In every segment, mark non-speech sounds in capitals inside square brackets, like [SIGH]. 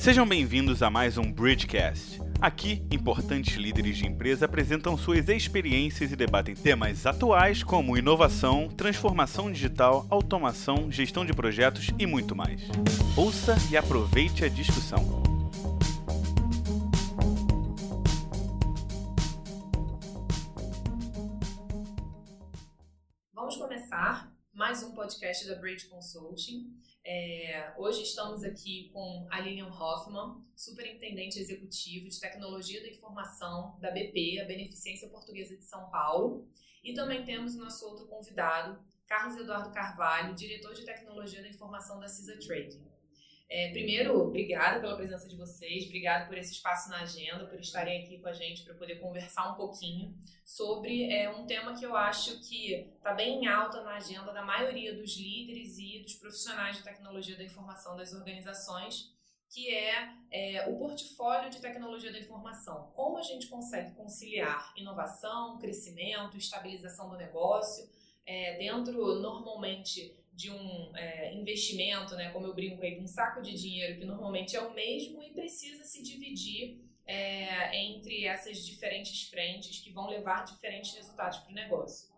Sejam bem-vindos a mais um Bridgecast. Aqui, importantes líderes de empresa apresentam suas experiências e debatem temas atuais como inovação, transformação digital, automação, gestão de projetos e muito mais. Ouça e aproveite a discussão. Podcast da Bridge Consulting. É, hoje estamos aqui com a Lilian Hoffman, superintendente executivo de tecnologia da informação da BP, a Beneficência Portuguesa de São Paulo. E também temos o nosso outro convidado, Carlos Eduardo Carvalho, diretor de tecnologia da informação da CISA Trading. É, primeiro, obrigada pela presença de vocês, obrigada por esse espaço na agenda, por estarem aqui com a gente para poder conversar um pouquinho sobre é, um tema que eu acho que está bem em alta na agenda da maioria dos líderes e dos profissionais de tecnologia da informação das organizações, que é, é o portfólio de tecnologia da informação. Como a gente consegue conciliar inovação, crescimento, estabilização do negócio, é, dentro normalmente de um é, investimento, né, como eu brinco aí, de um saco de dinheiro que normalmente é o mesmo e precisa se dividir é, entre essas diferentes frentes que vão levar diferentes resultados para o negócio.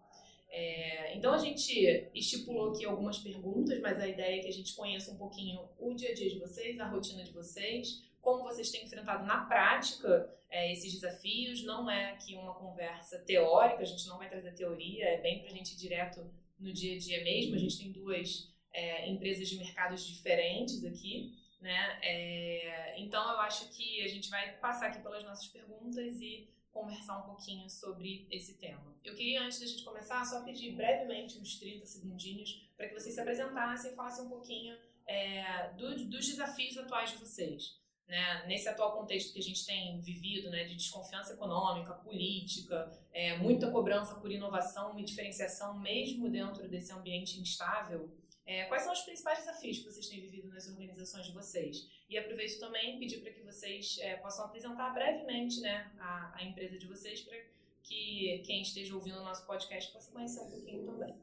É, então a gente estipulou aqui algumas perguntas, mas a ideia é que a gente conheça um pouquinho o dia a dia de vocês, a rotina de vocês, como vocês têm enfrentado na prática é, esses desafios. Não é aqui uma conversa teórica, a gente não vai trazer teoria, é bem para a gente ir direto no dia a dia mesmo. A gente tem duas é, empresas de mercados diferentes aqui, né? É, então eu acho que a gente vai passar aqui pelas nossas perguntas e conversar um pouquinho sobre esse tema. Eu queria, antes da gente começar, só pedir brevemente uns 30 segundinhos para que vocês se apresentassem e falassem um pouquinho é, do, dos desafios atuais de vocês né, nesse atual contexto que a gente tem vivido, né, de desconfiança econômica, política, é, muita cobrança por inovação e diferenciação, mesmo dentro desse ambiente instável, é, quais são os principais desafios que vocês têm vivido nas organizações de vocês? E aproveito também pedir para que vocês é, possam apresentar brevemente né, a, a empresa de vocês para que quem esteja ouvindo o nosso podcast possa conhecer um pouquinho também.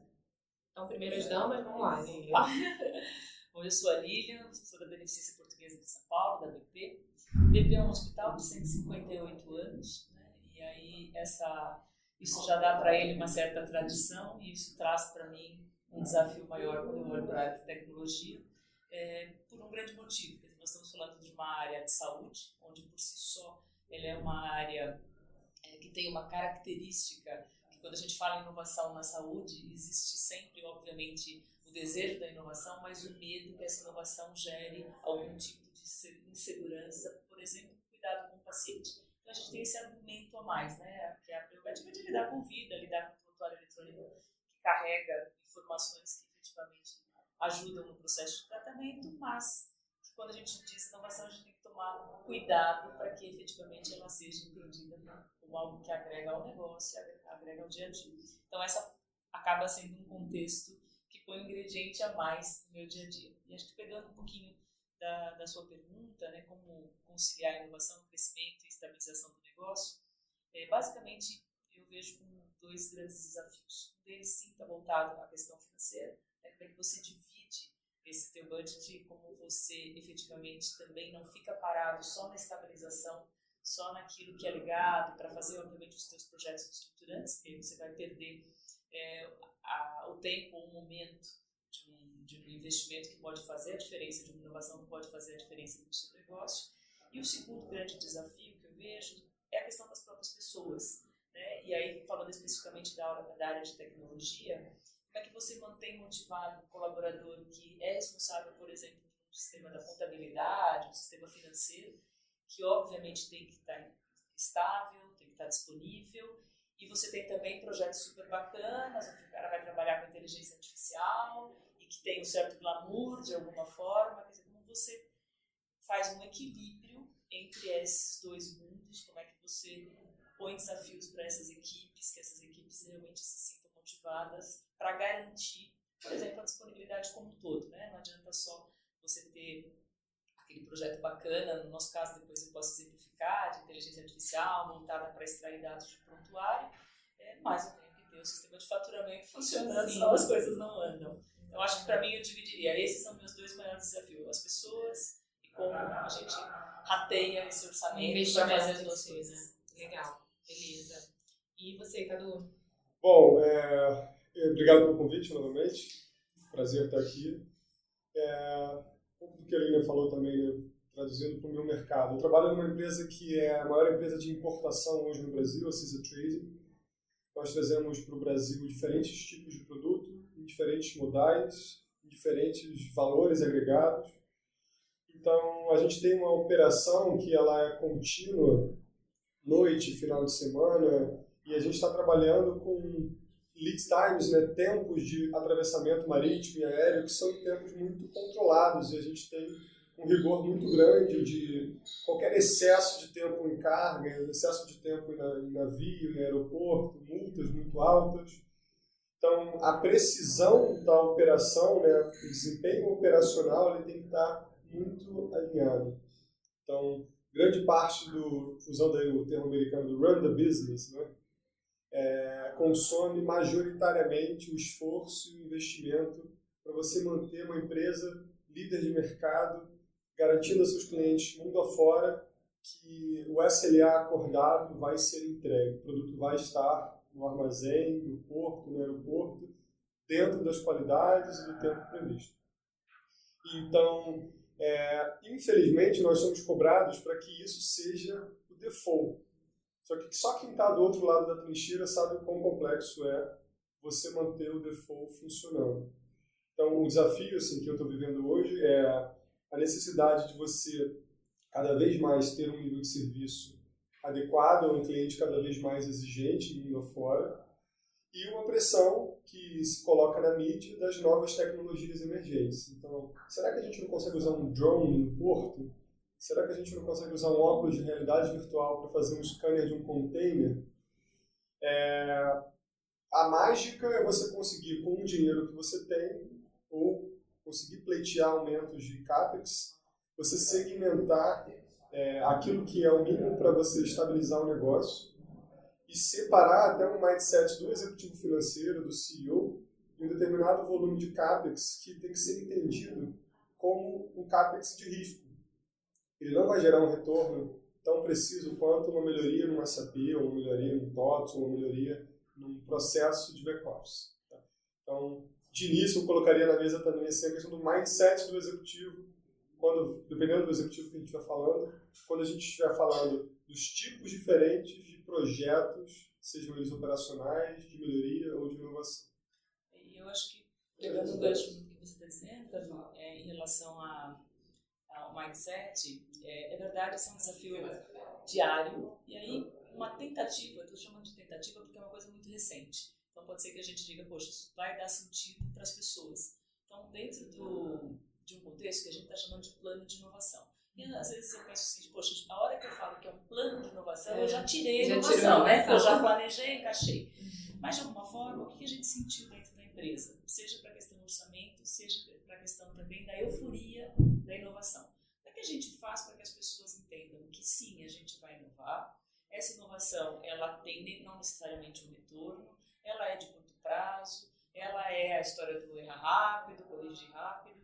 Então, primeiro as damas, vamos lá. [LAUGHS] Bom, eu sou a Lilian, sou da Beneficência Portuguesa de São Paulo, da BP. BP é um hospital de 158 anos, né? e aí essa, isso já dá para ele uma certa tradição, e isso traz para mim um desafio maior quando eu olho para a de tecnologia, é, por um grande motivo. Nós estamos falando de uma área de saúde, onde por si só ele é uma área é, que tem uma característica que quando a gente fala em inovação na saúde, existe sempre, obviamente, o desejo da inovação, mas o medo que essa inovação gere algum tipo de insegurança, por exemplo, cuidado com o paciente. Então a gente tem esse argumento a mais, né? Que é a prerrogativa de lidar com vida, lidar com o prontuário eletrônico que carrega informações que efetivamente ajudam no processo de tratamento, mas quando a gente diz inovação, a gente tem que tomar cuidado para que efetivamente ela seja entendida como algo que agrega ao negócio, agrega ao dia a dia. Então essa acaba sendo um contexto um ingrediente a mais no meu dia a dia. E acho que pegando um pouquinho da, da sua pergunta, né, como conciliar inovação, crescimento e estabilização do negócio, é, basicamente eu vejo como dois grandes desafios. Um deles, sim, está voltado à questão financeira, né, como é que você divide esse teu budget, como você efetivamente também não fica parado só na estabilização, só naquilo que é ligado para fazer, obviamente, os teus projetos estruturantes, porque você vai perder é, a, o tempo, o momento de um, de um investimento que pode fazer a diferença, de uma inovação que pode fazer a diferença no seu negócio. E o segundo grande desafio que eu vejo é a questão das próprias pessoas. Né? E aí, falando especificamente da, da área de tecnologia, como é que você mantém motivado o colaborador que é responsável, por exemplo, um sistema da contabilidade, um sistema financeiro, que obviamente tem que estar estável, tem que estar disponível e você tem também projetos super bacanas, onde o cara vai trabalhar com inteligência artificial e que tem um certo glamour de alguma forma. Quer dizer, como você faz um equilíbrio entre esses dois mundos, como é que você põe desafios para essas equipes, que essas equipes realmente se sintam motivadas para garantir, por exemplo, a disponibilidade como um todo. Né? Não adianta só você ter aquele projeto bacana, no nosso caso depois eu posso exemplificar, de inteligência artificial voltada para extrair dados de prontuário, é, mas eu tenho que ter o sistema de faturamento funcionando, Sim. senão as coisas não andam. Então acho que para mim eu dividiria, esses são meus dois maiores desafios, as pessoas e como a gente rateia esse orçamento para fazer as coisas. Né? Legal, beleza. E você, Cadu? Bom, é, obrigado pelo convite novamente. Prazer estar aqui. É, que a Lina falou também, né, traduzindo para o meu mercado. Eu trabalho numa empresa que é a maior empresa de importação hoje no Brasil, a Cisa Trading. Nós trazemos para o Brasil diferentes tipos de produto, em diferentes modais, em diferentes valores agregados. Então, a gente tem uma operação que ela é contínua, noite, final de semana, e a gente está trabalhando com lead times, né, tempos de atravessamento marítimo e aéreo, que são tempos muito controlados, e a gente tem um rigor muito grande de qualquer excesso de tempo em carga, excesso de tempo em navio, em aeroporto, multas muito altas. Então, a precisão da operação, né, o desempenho operacional, ele tem que estar muito alinhado. Então, grande parte do, usando aí o termo americano do run the business, né, é, consome majoritariamente o esforço e o investimento para você manter uma empresa líder de mercado, garantindo a seus clientes mundo afora que o SLA acordado vai ser entregue, o produto vai estar no armazém, no porto, no aeroporto, dentro das qualidades e do tempo previsto. Então, é, infelizmente, nós somos cobrados para que isso seja o default. Só que só quem está do outro lado da trincheira sabe o quão complexo é você manter o default funcionando. Então, o desafio assim, que eu estou vivendo hoje é a necessidade de você cada vez mais ter um nível de serviço adequado a um cliente cada vez mais exigente, indo afora, e uma pressão que se coloca na mídia das novas tecnologias emergentes. Então, será que a gente não consegue usar um drone no porto? Será que a gente não consegue usar um óculos de realidade virtual para fazer um scanner de um container? É... A mágica é você conseguir, com o dinheiro que você tem, ou conseguir pleitear aumentos de CAPEX, você segmentar é, aquilo que é o mínimo para você estabilizar o negócio e separar até um mindset do executivo financeiro, do CEO, em um determinado volume de CAPEX que tem que ser entendido como um CAPEX de risco. Ele não vai gerar um retorno tão preciso quanto uma melhoria numa SAP, ou uma melhoria no TOTS, ou uma melhoria num processo de back-office. Tá? Então, de início, eu colocaria na mesa também assim, a questão do mindset do executivo, quando, dependendo do executivo que a gente estiver falando, quando a gente estiver falando dos tipos diferentes de projetos, sejam eles operacionais, de melhoria ou de inovação. Eu acho que, pegando o gancho do que você está dizendo, é, em relação a, ao mindset, é, é verdade, esse é um desafio diário, e aí uma tentativa, estou chamando de tentativa porque é uma coisa muito recente, então pode ser que a gente diga, poxa, isso vai dar sentido para as pessoas. Então, dentro do, de um contexto que a gente está chamando de plano de inovação. E às vezes eu penso assim, poxa, a hora que eu falo que é um plano de inovação, é, eu já tirei já inovação, né? Eu já [LAUGHS] planejei, encaixei. Uhum. Mas de alguma forma, o que a gente sentiu dentro da empresa? Seja para a questão do orçamento, seja para a questão também da euforia da inovação. Que a gente faz para que as pessoas entendam que sim, a gente vai inovar, essa inovação ela tem não necessariamente um retorno, ela é de curto prazo, ela é a história do errar rápido, corrigir rápido.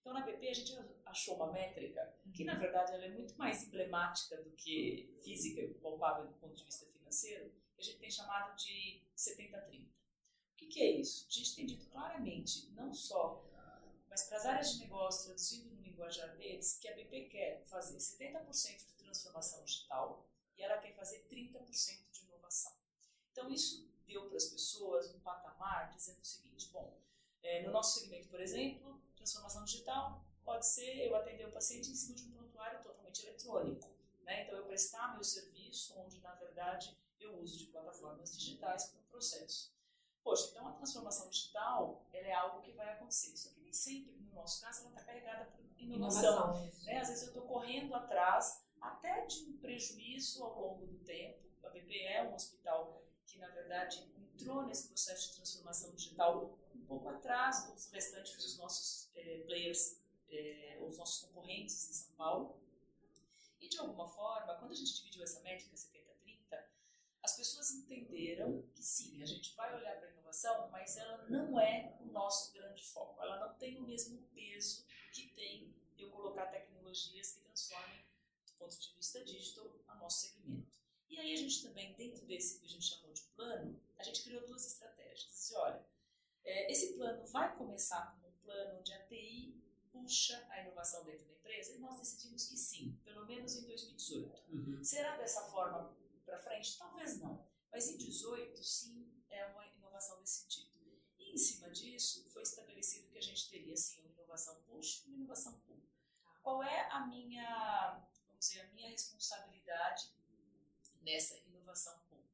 Então, na BP, a gente achou uma métrica que, na verdade, ela é muito mais emblemática do que física e palpável do ponto de vista financeiro, que a gente tem chamado de 70-30. O que, que é isso? A gente tem dito claramente, não só, mas para as áreas de negócio, traduzindo linguajar deles, que a BP quer fazer 70% de transformação digital e ela quer fazer 30% de inovação. Então, isso deu para as pessoas um patamar dizendo o seguinte: bom, é, no nosso segmento, por exemplo, transformação digital pode ser eu atender o paciente em cima de um prontuário totalmente eletrônico. Né? Então, eu prestar meu serviço onde, na verdade, eu uso de plataformas digitais para o processo. Poxa, então a transformação digital ela é algo que vai acontecer. Só que sempre, no nosso caso, ela está carregada por inovação. inovação né? Às vezes eu estou correndo atrás até de um prejuízo ao longo do tempo. A BP é um hospital que, na verdade, entrou nesse processo de transformação digital um pouco atrás dos restantes dos nossos eh, players, eh, os nossos concorrentes em São Paulo. E, de alguma forma, quando a gente dividiu essa métrica 70-30, as pessoas entenderam que sim, a gente vai olhar para a inovação, mas ela não é o nosso grande foco. Ela não tem o mesmo peso que tem eu colocar tecnologias que da digital ao nosso segmento. E aí a gente também, dentro desse que a gente chamou de plano, a gente criou duas estratégias. Disse, olha, é, esse plano vai começar como um plano onde a TI puxa a inovação dentro da empresa e nós decidimos que sim, pelo menos em 2018. Uhum. Será dessa forma para frente? Talvez não. Mas em 2018, sim, é uma inovação nesse sentido. E em cima disso, foi estabelecido que a gente teria sim uma inovação push e uma inovação pull. Tá. Qual é a minha, vamos dizer, a minha responsabilidade nessa inovação pull?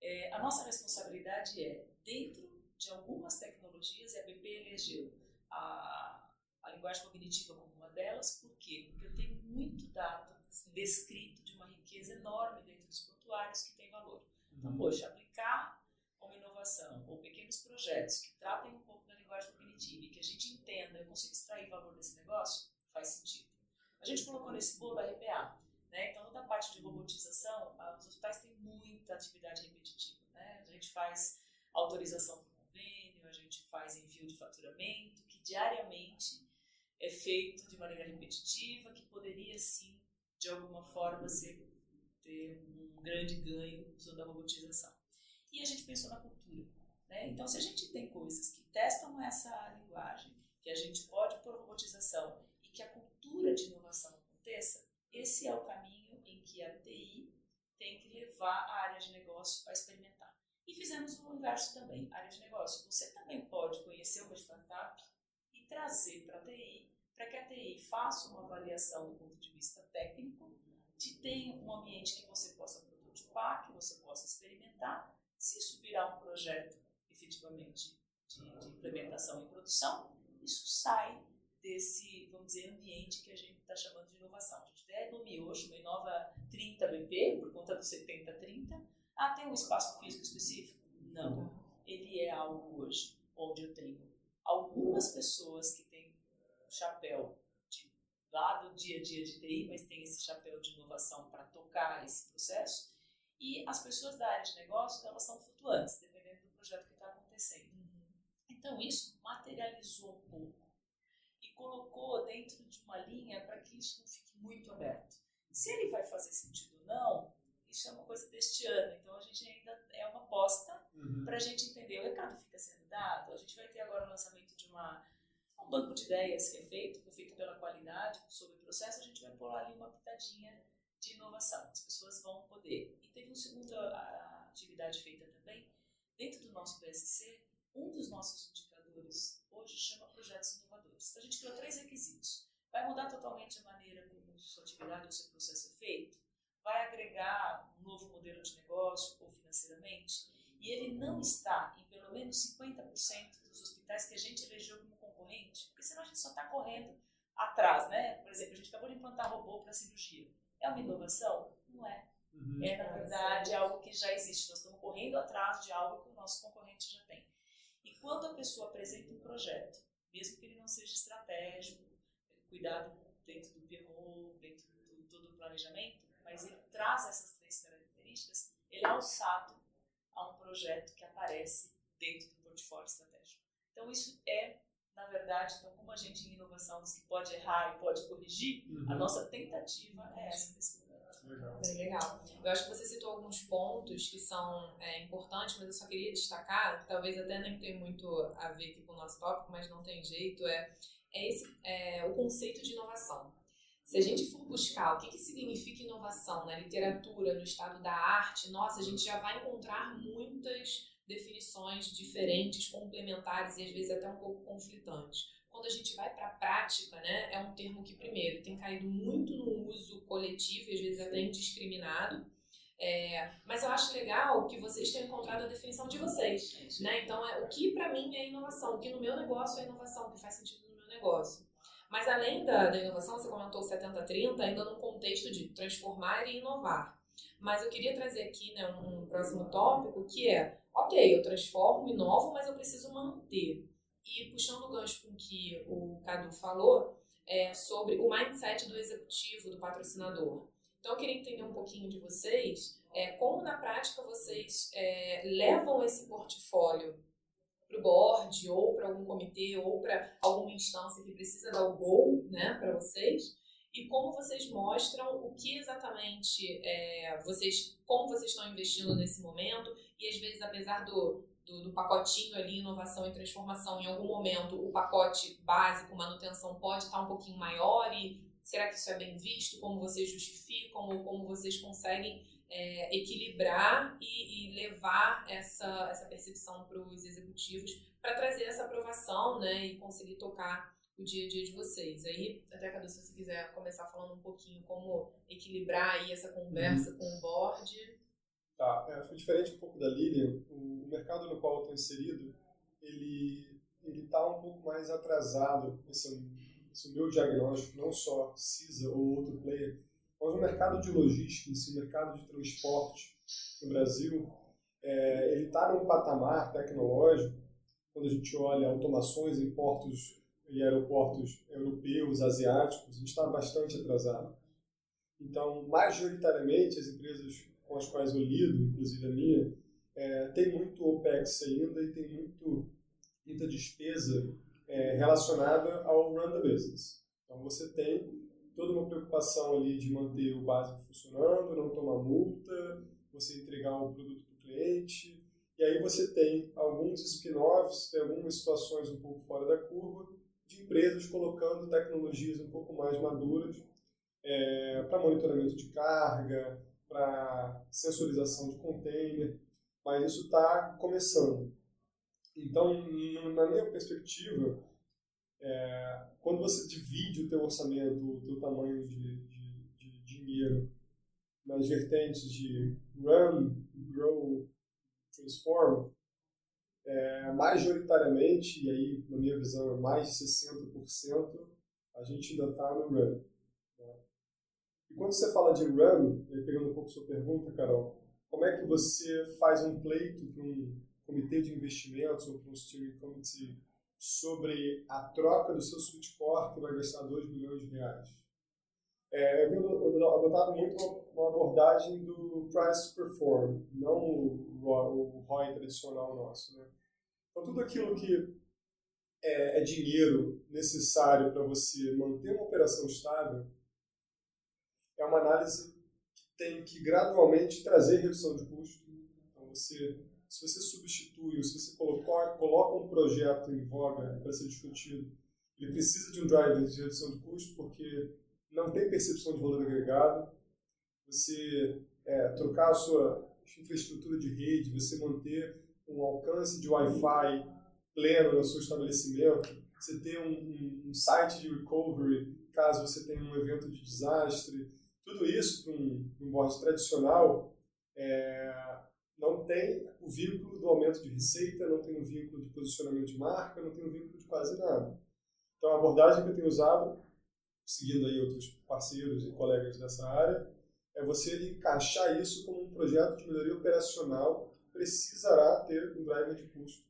É, a nossa responsabilidade é, dentro de algumas tecnologias, e a BP elegeu a, a linguagem cognitiva como uma delas, por quê? Porque eu tenho muito dado descrito de uma riqueza enorme dentro dos prontuários que tem valor. Então, uhum. poxa, aplicar uma inovação ou pequenos projetos que tratem um pouco da linguagem cognitiva e que a gente entenda, eu consigo extrair valor desse negócio, faz sentido. A gente colocou nesse bolo a RPA. Né? Então, toda a parte de robotização, os hospitais têm muita atividade repetitiva. Né? A gente faz autorização por convênio, a gente faz envio de faturamento, que diariamente é feito de maneira repetitiva, que poderia sim, de alguma forma, ter um grande ganho usando a robotização. E a gente pensou na cultura. Né? Então, se a gente tem coisas que testam essa linguagem, que a gente pode pôr robotização e que a cultura de inovação aconteça, esse é o caminho em que a TI tem que levar a área de negócio a experimentar. E fizemos o inverso também, área de negócio. Você também pode conhecer uma startup e trazer para a TI, para que a TI faça uma avaliação do ponto de vista técnico, te tenha um ambiente que você possa prototipar, que você possa experimentar. Se isso virar um projeto efetivamente de, de implementação e produção, isso sai desse, vamos dizer, ambiente que a gente está chamando de inovação. A gente até nomeou, uma Inova 30 BP, por conta do 70-30. Ah, tem um espaço físico específico? Não. Ele é algo hoje onde eu tenho algumas pessoas que chapéu de, lá do dia a dia de TI, mas tem esse chapéu de inovação para tocar esse processo. E as pessoas da área de negócio, elas são flutuantes, dependendo do projeto que está acontecendo. Uhum. Então, isso materializou um pouco colocou dentro de uma linha para que isso não fique muito aberto. Se ele vai fazer sentido ou não, isso é uma coisa deste ano, então a gente ainda é uma aposta uhum. para a gente entender. O recado fica sendo dado, a gente vai ter agora o lançamento de uma, um banco de ideias que é feito, que é feito pela qualidade, sobre o processo, a gente vai pôr ali uma pitadinha de inovação, as pessoas vão poder. E teve uma segunda atividade feita também, dentro do nosso PSC, um dos nossos indicadores hoje chama projetos inovadores. Então a gente criou três requisitos. Vai mudar totalmente a maneira como sua atividade ou seu processo é feito? Vai agregar um novo modelo de negócio ou financeiramente? E ele não está em pelo menos 50% dos hospitais que a gente elegeu como concorrente, porque senão a gente só está correndo atrás, né? Por exemplo, a gente acabou de implantar robô para cirurgia. É uma inovação? Não é. Uhum. É, na verdade, algo que já existe. Nós estamos correndo atrás de algo que o nosso concorrente já tem. E quando a pessoa apresenta um projeto, mesmo que ele não seja estratégico, cuidado dentro do PMO, dentro do todo o planejamento, mas ele traz essas três características, ele é alçado a um projeto que aparece dentro do portfólio estratégico. Então isso é, na verdade, então como a gente em inovação diz que pode errar e pode corrigir, uhum. a nossa tentativa é essa desse Legal. Bem legal. Eu acho que você citou alguns pontos que são é, importantes, mas eu só queria destacar, talvez até nem tenha muito a ver aqui com o nosso tópico, mas não tem jeito, é, é, esse, é o conceito de inovação. Se a gente for buscar o que, que significa inovação na literatura, no estado da arte, nossa, a gente já vai encontrar muitas definições diferentes, complementares e às vezes até um pouco conflitantes quando a gente vai para a prática, né, é um termo que, primeiro, tem caído muito no uso coletivo e às vezes até indiscriminado. É, mas eu acho legal que vocês tenham encontrado a definição de vocês. Né? Então, é, o que para mim é inovação, o que no meu negócio é inovação, o que faz sentido no meu negócio. Mas além da, da inovação, você comentou 70-30, ainda num contexto de transformar e inovar. Mas eu queria trazer aqui né, um, um próximo tópico que é, ok, eu transformo, inovo, mas eu preciso manter. E puxando o gancho com que o Cadu falou, é sobre o mindset do executivo, do patrocinador. Então, eu queria entender um pouquinho de vocês, é, como na prática vocês é, levam esse portfólio para o board, ou para algum comitê, ou para alguma instância que precisa dar o gol né, para vocês, e como vocês mostram o que exatamente é, vocês, como vocês estão investindo nesse momento e às vezes apesar do, do, do, pacotinho ali inovação e transformação em algum momento o pacote básico manutenção pode estar um pouquinho maior e será que isso é bem visto como vocês justificam ou como vocês conseguem é, equilibrar e, e, levar essa, essa percepção para os executivos para trazer essa aprovação né, e conseguir tocar o dia a dia de vocês. Aí, até Cadu, se você quiser começar falando um pouquinho como equilibrar aí essa conversa uhum. com o board. Tá, é, acho que diferente um pouco da Lilian, o, mercado no qual eu estou inserido, ele ele está um pouco mais atrasado, esse esse meu diagnóstico, não só CISA ou outro player, mas o mercado de logística, esse mercado de transporte no Brasil, é, ele está num patamar tecnológico, quando a gente olha automações em portos e aeroportos europeus, asiáticos, a gente está bastante atrasado. Então, majoritariamente, as empresas com as quais eu lido, inclusive a minha, é, tem muito OPEX ainda e tem muito, muita despesa é, relacionada ao run the business. Então, você tem toda uma preocupação ali de manter o básico funcionando, não tomar multa, você entregar o produto para o cliente, e aí você tem alguns spin-offs, tem algumas situações um pouco fora da curva, de empresas colocando tecnologias um pouco mais maduras é, para monitoramento de carga, para sensorização de container, mas isso está começando. Então, na minha perspectiva, é, quando você divide o teu orçamento, o teu tamanho de, de, de dinheiro nas vertentes de run, grow, transform, é, majoritariamente, e aí na minha visão é mais de 60%, a gente ainda está no run. Quando você fala de run, pegando um pouco sua pergunta, Carol, como é que você faz um pleito para um comitê de investimentos ou para um steering committee sobre a troca do seu switch core que vai gastar 2 milhões de reais? É, eu tenho adotado muito uma abordagem do price perform, não o ROI tradicional nosso. Né? Então, tudo aquilo que é, é dinheiro necessário para você manter uma operação estável uma análise que tem que gradualmente trazer redução de custo. Então, você, se você substitui ou se você coloca, coloca um projeto em voga para ser discutido, ele precisa de um driver de redução de custo porque não tem percepção de valor agregado. Você é, trocar a sua infraestrutura de rede, você manter um alcance de Wi-Fi pleno no seu estabelecimento, você ter um, um, um, site de recovery caso você tenha um evento de desastre, tudo isso para um, um tradicional é, não tem o vínculo do aumento de receita, não tem o vínculo de posicionamento de marca, não tem o vínculo de quase nada. Então a abordagem que eu tenho usado, seguindo aí outros parceiros e colegas dessa área, é você encaixar isso como um projeto de melhoria operacional precisará ter um driver de custo,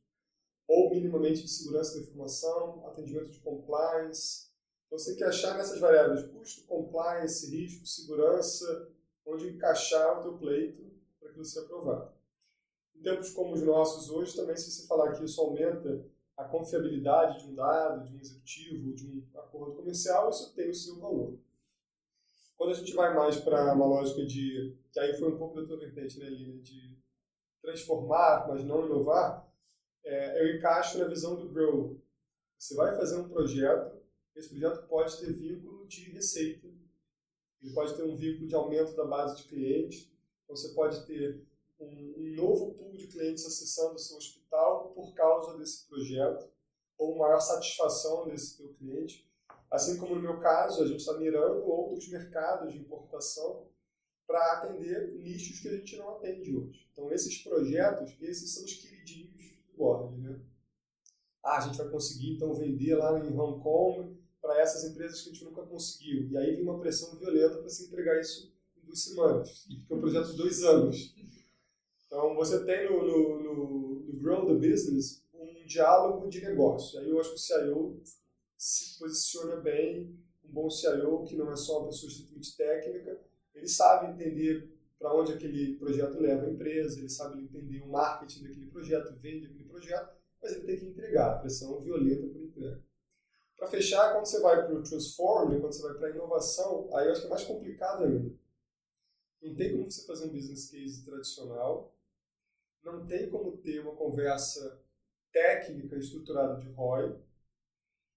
ou minimamente de segurança da informação, atendimento de compliance. Então você tem que achar nessas variáveis custo, compliance, risco, segurança, onde encaixar o teu pleito para que você aprovado. Em tempos como os nossos hoje, também se você falar que isso aumenta a confiabilidade de um dado, de um executivo, de um acordo comercial, isso tem o seu valor. Quando a gente vai mais para uma lógica de, que aí foi um pouco da tua vertente, né, Lina, de transformar, mas não inovar, é, eu encaixo na visão do Grow. Você vai fazer um projeto, esse projeto pode ter vínculo de receita, ele pode ter um vínculo de aumento da base de clientes, então você pode ter um, um novo pool de clientes acessando o seu hospital por causa desse projeto, ou maior satisfação desse teu cliente. Assim como no meu caso, a gente está mirando outros mercados de importação para atender nichos que a gente não atende hoje. Então, esses projetos, esses são os queridinhos do board, né? Ah, a gente vai conseguir, então, vender lá em Hong Kong para essas empresas que a gente nunca conseguiu. E aí vem uma pressão violenta para se entregar isso em duas semanas, porque é um projeto de dois anos. Então, você tem no, no, no, no Grow the Business um diálogo de negócio. Aí eu acho que o CIO se posiciona bem, um bom CIO que não é só uma pessoa estritamente técnica, ele sabe entender para onde aquele projeto leva a empresa, ele sabe entender o marketing daquele projeto, vende aquele projeto, mas ele tem que entregar, a pressão violenta por entrega. Para fechar, quando você vai para o transform, quando você vai para a inovação, aí eu acho que é mais complicado ainda. Não tem como você fazer um business case tradicional, não tem como ter uma conversa técnica estruturada de ROI.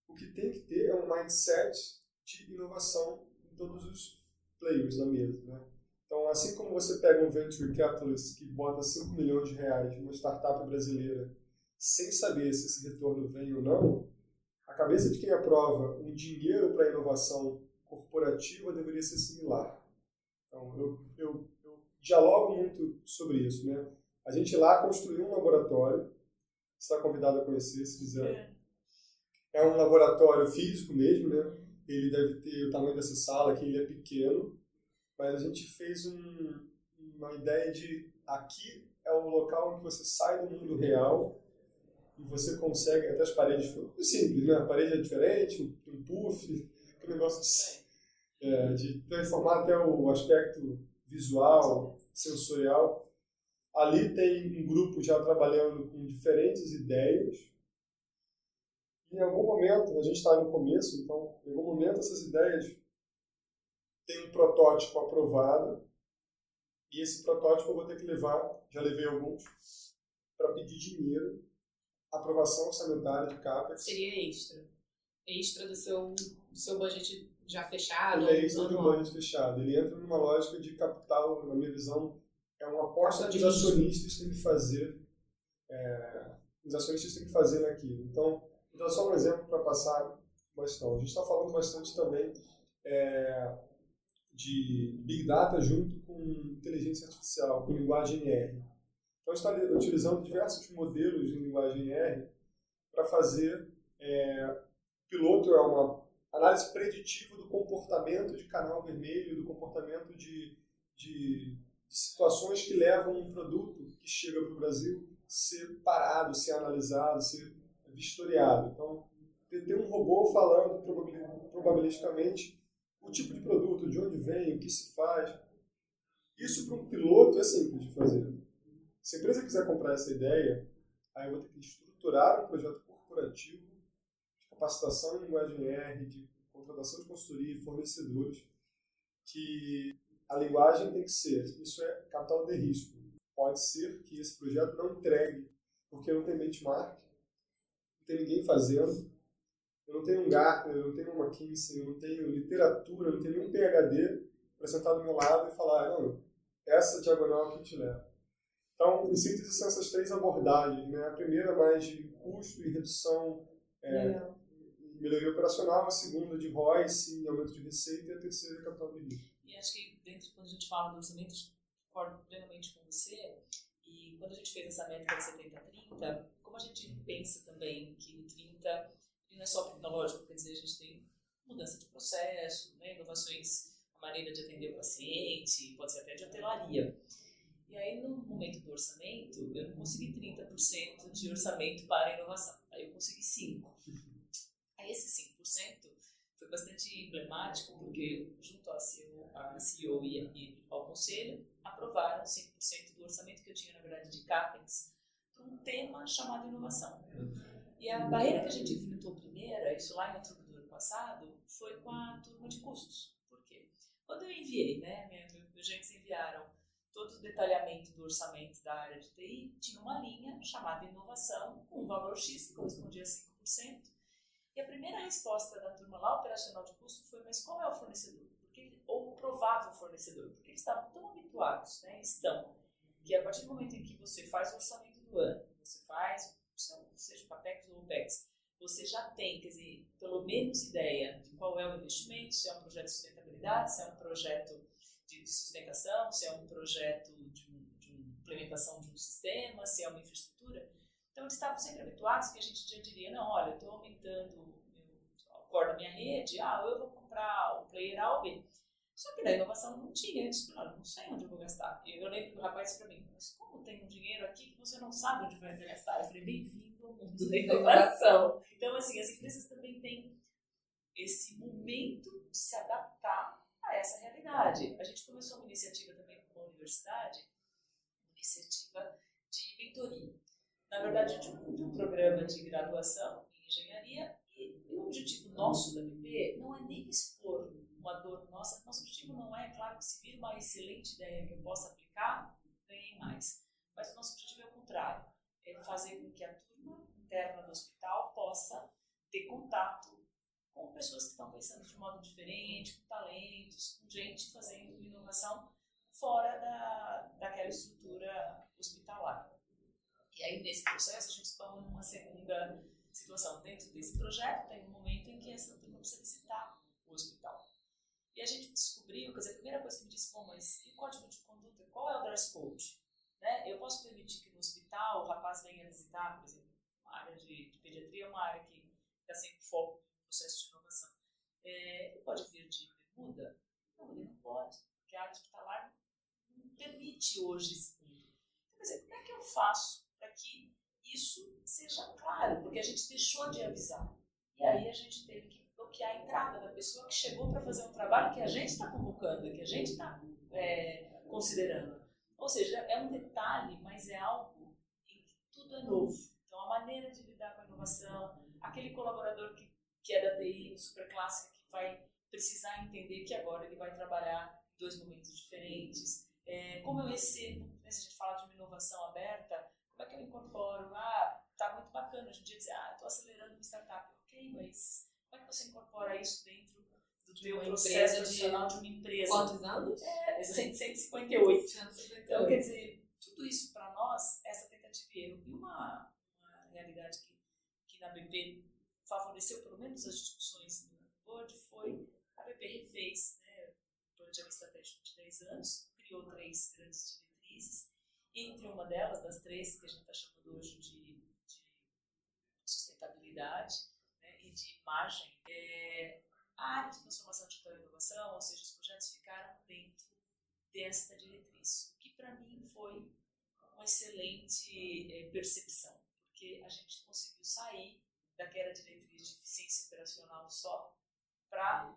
O que tem que ter é um mindset de inovação em todos os players da mesa. Né? Então, assim como você pega um venture capitalist que bota 5 milhões de reais numa startup brasileira sem saber se esse retorno vem ou não, a cabeça de quem aprova um dinheiro para inovação corporativa deveria ser similar. Então, eu, eu, eu dialogo muito sobre isso. Né? A gente lá construiu um laboratório, está convidado a conhecer se quiser. É. é um laboratório físico mesmo, né? Ele deve ter o tamanho dessa sala aqui, ele é pequeno, mas a gente fez um, uma ideia de aqui é o local em que você sai do mundo real e você consegue, até as paredes, simples, né? A parede é diferente, um puff, aquele negócio de, é, de transformar até o aspecto visual, sensorial. Ali tem um grupo já trabalhando com diferentes ideias. E em algum momento, a gente está no começo, então, em algum momento essas ideias têm um protótipo aprovado. E esse protótipo eu vou ter que levar, já levei alguns, para pedir dinheiro, aprovação orçamentária de CAPEX. Seria extra. Extra do seu, do seu budget já fechado? Ele é extra do budget fechado. Ele entra numa lógica de capital, na minha visão, é uma aposta que os acionistas têm que fazer. É, os acionistas têm que fazer naquilo. Então, vou dar só um exemplo para passar bastante. A gente está falando bastante também é, de Big Data junto com inteligência artificial, com linguagem R. Então, está utilizando diversos modelos de linguagem R para fazer. É, piloto é uma análise preditiva do comportamento de canal vermelho, do comportamento de, de situações que levam um produto que chega para o Brasil ser parado, ser analisado, ser vistoriado. Então, ter um robô falando probabilisticamente o tipo de produto, de onde vem, o que se faz. Isso para um piloto é simples de fazer. Se a empresa quiser comprar essa ideia, aí eu vou ter que estruturar um projeto corporativo de capacitação em linguagem R, de contratação de consultoria e fornecedores que a linguagem tem que ser, isso é capital de risco. Pode ser que esse projeto não entregue, porque não tem benchmark, não tem ninguém fazendo, eu não tenho um Gartner, eu não tenho uma McKinsey, eu não tenho literatura, eu não tenho nenhum PHD para sentar do meu lado e falar, não, essa diagonal que te leva. Então, em síntese, são essas três abordagens. Né? A primeira mais de custo e redução, é, melhoria operacional, a segunda de ROI, sim, aumento de receita, e a terceira capital de risco. E acho que dentro, quando a gente fala do orçamento, concordo plenamente com você. E quando a gente fez essa métrica de 70-30, como a gente pensa também que o 30 não é só tecnológico, quer dizer, a gente tem mudança de processo, né, inovações na maneira de atender o paciente, pode ser até de hotelaria. E aí, no momento do orçamento, eu não consegui 30% de orçamento para inovação. Aí eu consegui 5%. Aí esse 5% foi bastante emblemático, porque junto ao CEO, a CEO e, ao conselho, aprovaram 5% do orçamento que eu tinha, na verdade, de CAPEX, para um tema chamado inovação. E a barreira que a gente enfrentou primeira, isso lá em outubro do ano passado, foi com a turma de custos. Por quê? Quando eu enviei, né, meus gerentes enviaram todo o detalhamento do orçamento da área de TI, tinha uma linha chamada inovação, com um valor X que correspondia a 5%, e a primeira resposta da turma lá operacional de custo foi: mas qual é o fornecedor? Porque, ou o provável fornecedor? Porque eles estavam tão habituados, né? Estão, que a partir do momento em que você faz o orçamento do ano, você faz, seja CAPEX ou OPEX, você já tem, quer dizer, pelo menos ideia de qual é o investimento, se é um projeto de sustentabilidade, se é um projeto de, sustentação, se é um projeto de, de implementação de um sistema, se é uma infraestrutura. Então, eles estavam sempre habituados que a gente já diria, não, olha, eu estou aumentando o core da minha rede, ah, eu vou comprar o player A ou B. Só que da inovação não tinha, eles falaram, não sei onde eu vou gastar. E eu lembro que o rapaz disse para mim, mas como tem um dinheiro aqui que você não sabe onde vai gastar? Eu falei, bem-vindo ao mundo da inovação. Então, assim, as empresas também têm esse momento de se adaptar a essa realidade. A gente começou uma iniciativa também com a universidade, uma iniciativa de mentoria na verdade, de um, de um programa de graduação em engenharia, e o objetivo nosso da BP não é nem expor uma dor nossa. Nosso objetivo não é, claro, que se vir uma excelente ideia que eu possa aplicar, ganhe mais. Mas o nosso objetivo é o contrário. É fazer com que a turma interna do hospital possa ter contato com pessoas que estão pensando de modo diferente, com talentos, com gente fazendo inovação fora da, daquela estrutura hospitalar. E aí, nesse processo, a gente torna numa segunda situação. Dentro desse projeto, tem um momento em que essa turma precisa visitar o hospital. E a gente descobriu, quer dizer, a primeira coisa que me disse, bom, mas e o código de conduta? Qual é o dress code? Né? Eu posso permitir que no hospital o rapaz venha visitar, por exemplo, uma área de, de pediatria é uma área que está sempre foco processo de inovação. É, ele pode vir de bermuda? Não, ele não pode, porque a área hospitalar não permite hoje esse mundo. Então, quer dizer, como é que eu faço para que isso seja claro? Porque a gente deixou de avisar. E aí a gente teve que bloquear a entrada da pessoa que chegou para fazer um trabalho que a gente está convocando, que a gente está é, considerando. Ou seja, é um detalhe, mas é algo em que tudo é novo. Então, a maneira de lidar com a inovação, aquele colaborador que, que é da TI, super clássica, que vai precisar entender que agora ele vai trabalhar em dois momentos diferentes. É, como eu recebo, né, se a gente fala de uma inovação aberta, como é que eu incorporo? Ah, tá muito bacana a gente dizer, ah, estou acelerando uma startup. Ok, mas como é que você incorpora isso dentro do teu processo profissional de... de uma empresa? Quantos anos? É, 158. 158. Então, quer dizer, tudo isso para nós, essa tentativa e erro. E uma, uma realidade que, que na BP favoreceu pelo menos as discussões no board foi a BP refez né, o planejamento estratégico de 10 anos, criou três grandes diretrizes, entre uma delas, das três que a gente está chamando hoje de, de sustentabilidade, de imagem, é, a área de transformação digital e inovação, ou seja, os projetos ficaram dentro desta diretriz, o que para mim foi uma excelente é, percepção, porque a gente conseguiu sair daquela diretriz de eficiência operacional só para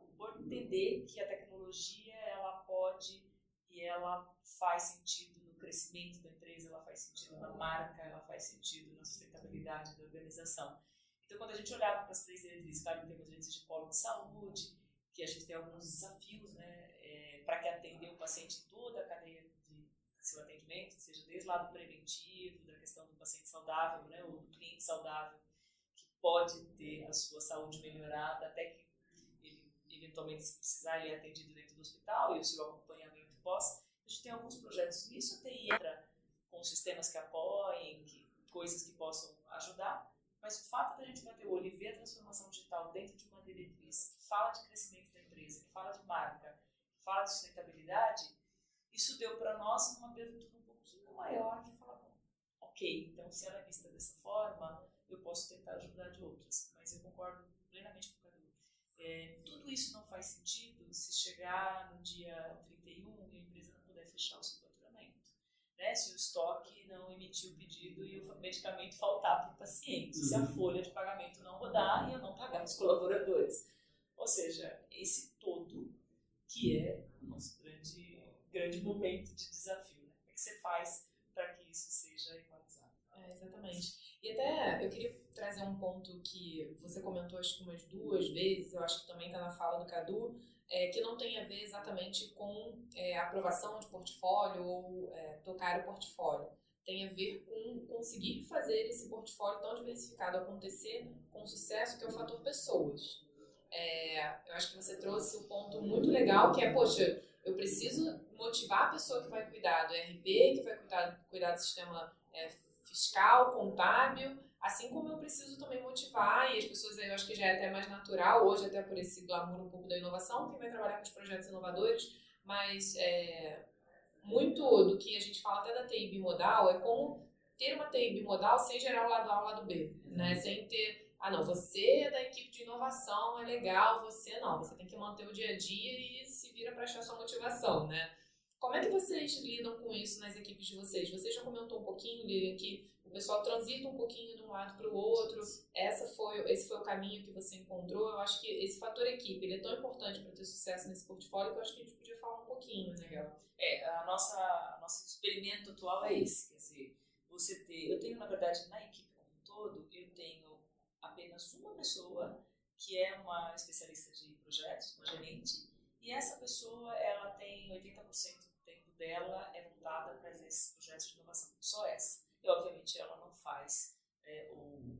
o board entender que a tecnologia ela pode e ela faz sentido no crescimento da empresa, ela faz sentido na marca, ela faz sentido na sustentabilidade da organização. Então, quando a gente olhava para as três diretrizes, claro, temos diretrizes de polo de saúde, que a gente tem alguns desafios, né, é, para que atender o paciente toda a cadeia de seu atendimento, seja desde o lado preventivo, da questão do paciente saudável, né, ou do cliente saudável, pode ter a sua saúde melhorada, até que ele, eventualmente, se precisar, ele é atendido dentro do hospital e o seu acompanhamento pós. A gente tem alguns projetos nisso, TI entra com sistemas que apoiem, que, coisas que possam ajudar, mas o fato da gente bater o olho e ver a transformação digital dentro de uma diretriz que fala de crescimento da empresa, que fala de marca, que fala de sustentabilidade, isso deu para nós uma abertura um pouquinho maior de falar, ok, então se ela é vista dessa forma, eu posso tentar ajudar de outras. Mas eu concordo plenamente com o Cadu. É, tudo isso não faz sentido se chegar no dia 31 e a empresa não puder fechar o seu né, se o estoque não emitir o pedido e o medicamento faltar para o paciente, uhum. se a uhum. folha de pagamento não rodar e eu não pagar os colaboradores. Ou seja, esse todo que é o nosso grande, grande momento de desafio. Né? O que você faz para que isso seja equalizado? É, exatamente. Até eu queria trazer um ponto que você comentou acho que umas duas vezes, eu acho que também está na fala do Cadu, é, que não tem a ver exatamente com é, aprovação de portfólio ou é, tocar o portfólio. Tem a ver com conseguir fazer esse portfólio tão diversificado acontecer com sucesso, que é o fator pessoas. É, eu acho que você trouxe um ponto muito legal, que é, poxa, eu preciso motivar a pessoa que vai cuidar do RP, que vai cuidar, cuidar do sistema é, fiscal, contábil, Assim como eu preciso também motivar, e as pessoas eu acho que já é até mais natural, hoje até por esse glamour um pouco da inovação, quem vai trabalhar com os projetos inovadores, mas é, muito do que a gente fala até da TI bimodal é como ter uma TI bimodal sem gerar o lado A e o lado B, né? Sem ter, ah não, você é da equipe de inovação, é legal, você não, você tem que manter o dia a dia e se vira para achar sua motivação, né? Como é que vocês lidam com isso nas equipes de vocês? Você já comentou um pouquinho, Lilian, que o pessoal transita um pouquinho de um lado para o outro. Essa foi, esse foi o caminho que você encontrou. Eu acho que esse fator equipe ele é tão importante para ter sucesso nesse portfólio que eu acho que a gente podia falar um pouquinho. Né? Legal. É, a nossa, nosso experimento atual é esse. Quer dizer, você ter. Eu tenho, na verdade, na equipe como um todo, eu tenho apenas uma pessoa que é uma especialista de projetos, uma gerente, e essa pessoa ela tem 80% do tempo dela é voltada para esses projetos de inovação, só essa. E obviamente ela não faz é, o,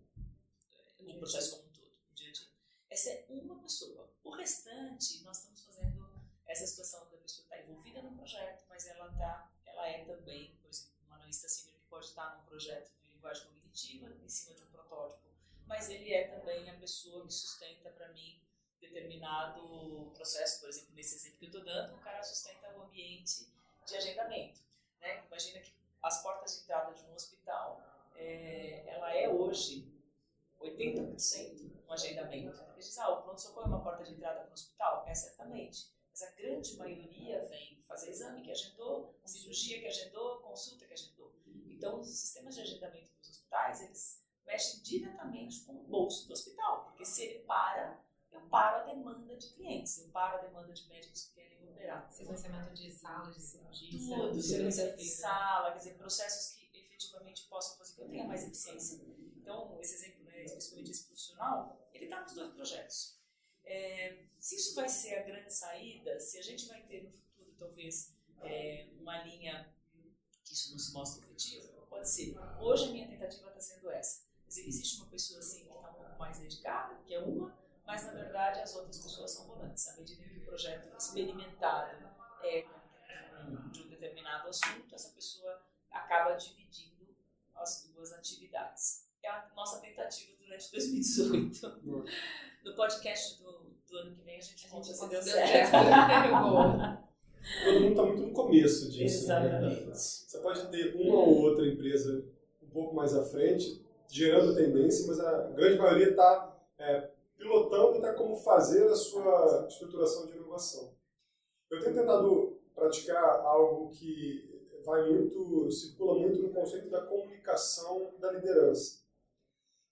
é, o processo como um todo, o dia a dia. Essa é uma pessoa. O restante, nós estamos fazendo essa situação da pessoa estar tá envolvida no projeto, mas ela, tá, ela é também, por exemplo, uma analista senior que pode estar num projeto de linguagem cognitiva, em cima de um protótipo, mas ele é também a pessoa que sustenta para mim determinado processo, por exemplo, nesse exemplo que eu estou dando, o cara sustenta o ambiente de agendamento. Né? Imagina que as portas de entrada de um hospital, é, ela é hoje 80% um agendamento. Porque diz, ah, o pronto-socorro é uma porta de entrada para o hospital? É certamente. Mas a grande maioria vem fazer exame que agendou, cirurgia que agendou, consulta que agendou. Então, os sistemas de agendamento dos hospitais, eles mexem diretamente com o bolso do hospital. Porque se ele para, eu paro a demanda de clientes, eu paro a demanda de médicos que querem operar. Sequenciamento de sala, de cirurgia. Tudo, sequenciamento de sala, quer dizer, processos que efetivamente possam fazer que eu tenha mais eficiência. Então, esse exemplo, né, especialmente esse profissional, ele está nos dois projetos. É, se isso vai ser a grande saída, se a gente vai ter no futuro, talvez, é, uma linha que isso não se mostre efetivo, pode ser. Hoje a minha tentativa está sendo essa. Dizer, existe uma pessoa assim que está um pouco mais dedicada, que é uma, mas na verdade as outras pessoas são volantes. À medida que o projeto experimentado é de um determinado assunto, essa pessoa acaba dividindo as duas atividades. É a nossa tentativa durante [LAUGHS] 2018. No podcast do, do ano que vem a gente conta se deu certo. [LAUGHS] Todo mundo está muito no começo disso. Né? Exatamente. Né? Você pode ter uma ou outra empresa um pouco mais à frente, gerando tendência, mas a grande maioria está é, pilotando e está como fazer a sua estruturação de inovação. Eu tenho tentado praticar algo que vai muito, circula muito no conceito da comunicação da liderança.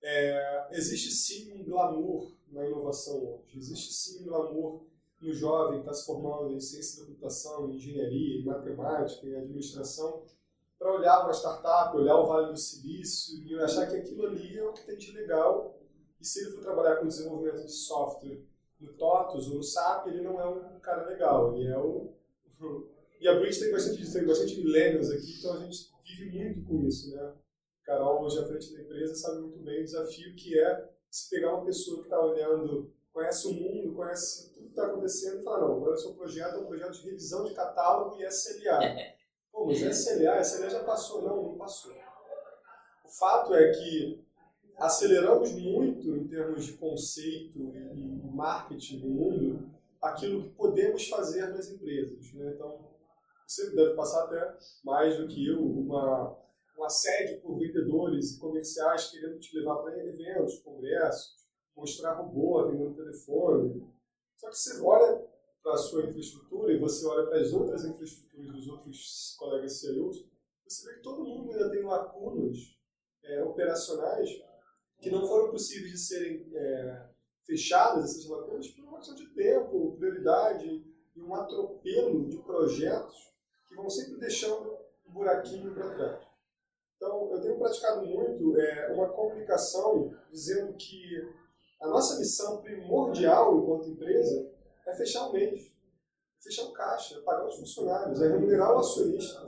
É, existe sim um glamour na inovação hoje, existe sim um glamour no jovem que está se formando em ciência da computação, em engenharia, em matemática, em administração, para olhar uma startup, olhar o Vale do Silício e achar que aquilo ali é o que tem de legal. E se ele for trabalhar com desenvolvimento de software no TOTUS ou no SAP, ele não é um cara legal, ele é o. [LAUGHS] E a Bridge tem bastante, tem bastante millennials aqui, então a gente vive muito com isso, né? Carol, hoje à frente da empresa, sabe muito bem o desafio que é se pegar uma pessoa que está olhando, conhece o mundo, conhece tudo que está acontecendo e falar, não, agora o seu projeto é um projeto de revisão de catálogo e SLA. [LAUGHS] Pô, mas SLA, SLA já passou. Não, não passou. O fato é que aceleramos muito em termos de conceito e marketing no mundo aquilo que podemos fazer nas empresas. Né? Então, você deve passar até mais do que eu, uma um assédio por vendedores e comerciais querendo te levar para eventos, congressos, mostrar robô atendendo telefone. Só que você olha para a sua infraestrutura e você olha para as outras infraestruturas dos outros colegas CEOs, você vê que todo mundo ainda tem lacunas é, operacionais que não foram possíveis de serem é, fechadas, essas lacunas, por uma questão de tempo, prioridade e um atropelo de projetos que vão sempre deixando um buraquinho para trás. Então, eu tenho praticado muito é, uma comunicação dizendo que a nossa missão primordial enquanto empresa é fechar o mês, fechar o caixa, é pagar os funcionários, é remunerar o acionista.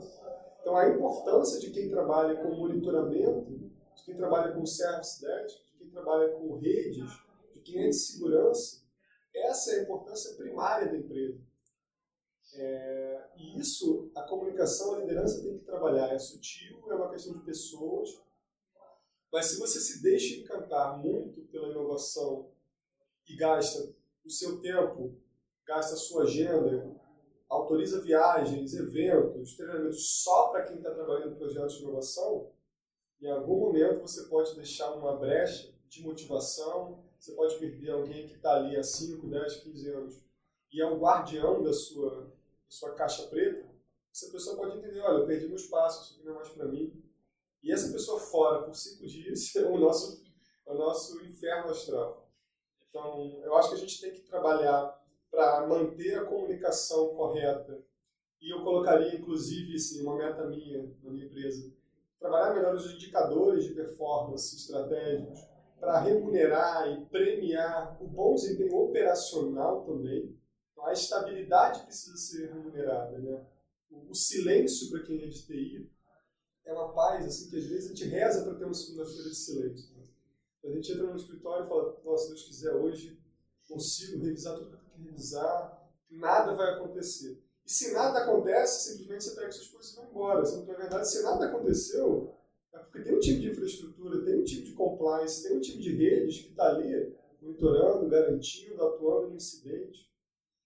Então, a importância de quem trabalha com monitoramento, quem trabalha com service desk, de quem trabalha com redes, de quem é de segurança, essa é a importância primária da empresa. É, e isso, a comunicação, a liderança tem que trabalhar. É sutil, é uma questão de pessoas. Mas se você se deixa encantar muito pela inovação e gasta o seu tempo, gasta a sua agenda, autoriza viagens, eventos, treinamentos só para quem está trabalhando em projetos de inovação, em algum momento você pode deixar uma brecha de motivação, você pode perder alguém que está ali há 5, 10, 15 anos e é o guardião da sua sua caixa preta, essa pessoa pode entender, olha, eu perdi meu espaço, isso aqui não é mais para mim. E essa pessoa fora por cinco dias [LAUGHS] é o nosso, é o nosso inferno astral. Então, eu acho que a gente tem que trabalhar para manter a comunicação correta. E eu colocaria, inclusive, assim, uma meta minha na minha empresa, trabalhar melhor os indicadores de performance estratégicos, para remunerar e premiar o bom desempenho operacional também. Então, a estabilidade precisa ser remunerada. Né? O, o silêncio para quem é de TI é uma paz assim, que às vezes a gente reza para ter uma segunda-feira de silêncio. Né? A gente entra no escritório e fala, nossa, se Deus quiser, hoje consigo revisar tudo que eu tenho que revisar, nada vai acontecer. E se nada acontece, simplesmente você pega suas coisas e vai embora. Na verdade, se nada aconteceu, é porque tem um time de infraestrutura, tem um time de compliance, tem um time de redes que está ali monitorando, garantindo, atuando no incidente.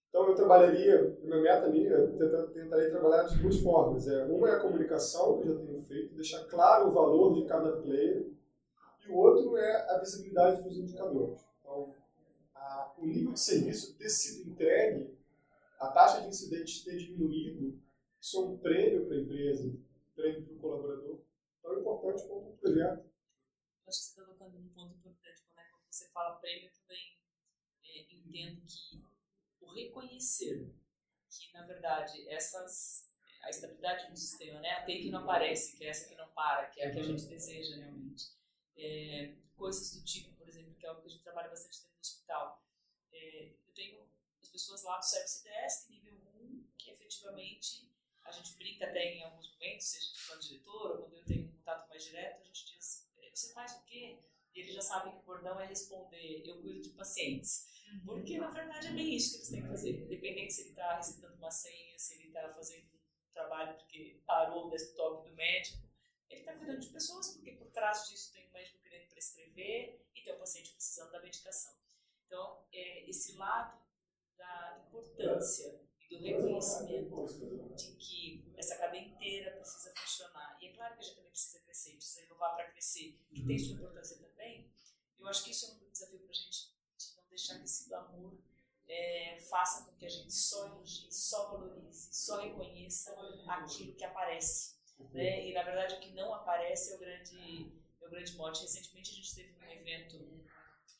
Então, eu trabalharia, minha meta minha, eu tentarei trabalhar de duas formas. É, uma é a comunicação, que eu já tenho feito, deixar claro o valor de cada player, e o outro é a visibilidade dos indicadores. Então, a, o nível de serviço ter sido entregue, a taxa de incidentes ter diminuído, isso é um prêmio para a empresa, um prêmio para o colaborador, tão importante quanto o projeto. Acho que você está tocando num ponto importante, né? quando você fala prêmio, também é, entendo que o reconhecer que, na verdade, essas a estabilidade do sistema, né? a que não aparece, que é essa que não para, que é a que a gente deseja realmente. É, coisas do tipo, por exemplo, que é algo que a gente trabalha bastante dentro do hospital. É, eu tenho pessoas lá do Service Desk, nível 1, que efetivamente a gente brinca até em alguns momentos, seja com o diretor ou quando eu tenho um contato mais direto, a gente diz, é, você faz o quê? E eles já sabem que o bordão é responder, eu cuido de pacientes. Uhum. Porque, na verdade, é bem isso que eles têm que fazer. Independente se ele está recitando uma senha, se ele está fazendo um trabalho porque parou o desktop do médico, ele está cuidando de pessoas, porque por trás disso tem um médico querendo prescrever e tem um paciente precisando da medicação. Então, é, esse lado da importância e do reconhecimento de que essa cadeia inteira precisa funcionar. E é claro que a gente também precisa crescer, precisa inovar para crescer, que tem sua importância também. Eu acho que isso é um desafio para a gente de não deixar que esse glamour é, faça com que a gente só elogie, só valorize, só reconheça aquilo que aparece. Né? E na verdade o que não aparece é o grande, é o grande mote. Recentemente a gente teve um evento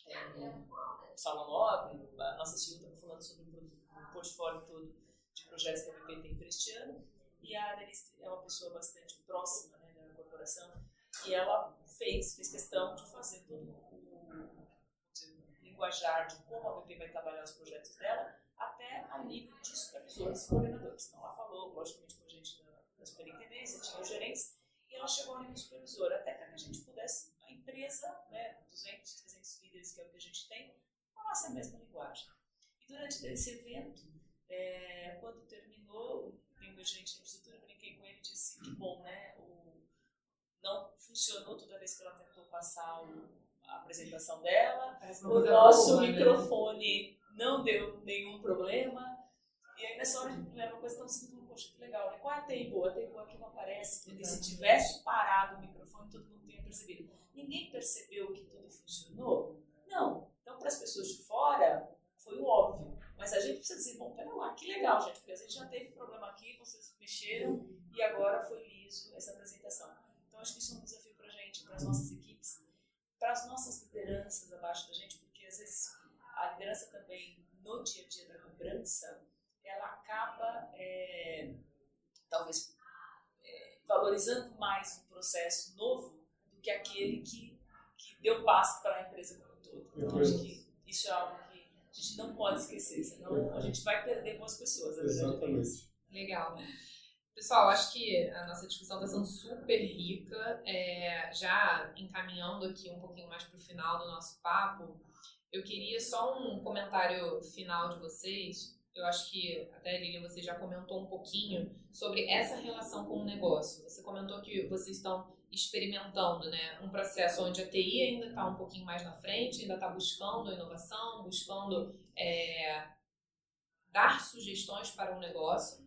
é, no Salão Nobre, a nossa CEO estava falando sobre o portfólio todo de projetos que a BP tem para este ano. E a Denise é uma pessoa bastante próxima né, da corporação e ela fez, fez questão de fazer todo o, linguajar de como a BP vai trabalhar os projetos dela até ao nível de supervisores e coordenadores. Então ela falou, logicamente, com a gente da, da superintendência, tinha os gerentes, e ela chegou ao nível supervisor, até que a gente pudesse, a empresa, né, 200, 300 líderes, que é o que a gente tem, falasse a mesma linguagem. E durante esse evento, é, quando terminou, tem meu gerente de infraestrutura, brinquei com ele e disse que bom, né? O, não funcionou toda vez que ela tentou passar o, a apresentação dela, o nosso boa, né? microfone né? não deu nenhum problema. E aí nessa hora a gente leva uma coisa tão simples, poxa, que legal, né? Qual é a table? A table aqui não aparece, porque se tivesse parado o microfone, todo mundo teria percebido. Ninguém percebeu que tudo funcionou? Não. Então, para as pessoas de fora, foi o óbvio. Mas a gente precisa dizer, bom, pera lá, que legal, gente, porque a gente já teve problema aqui, vocês mexeram e agora foi liso essa apresentação. Então, acho que isso é um desafio para a gente, para as nossas equipes, para as nossas lideranças abaixo da gente, porque às vezes a liderança também, no dia a dia da cobrança, ela acaba, é, talvez, é, valorizando mais um processo novo do que aquele que, que deu passo para a empresa como um todo. Então, acho que isso é algo a gente não pode esquecer, senão a gente vai perder boas pessoas. A Exatamente. Legal. Pessoal, acho que a nossa discussão está sendo super rica. É, já encaminhando aqui um pouquinho mais para o final do nosso papo, eu queria só um comentário final de vocês. Eu acho que até Lilian você já comentou um pouquinho sobre essa relação com o negócio. Você comentou que vocês estão experimentando né, um processo onde a TI ainda está um pouquinho mais na frente, ainda está buscando inovação, buscando é, dar sugestões para um negócio,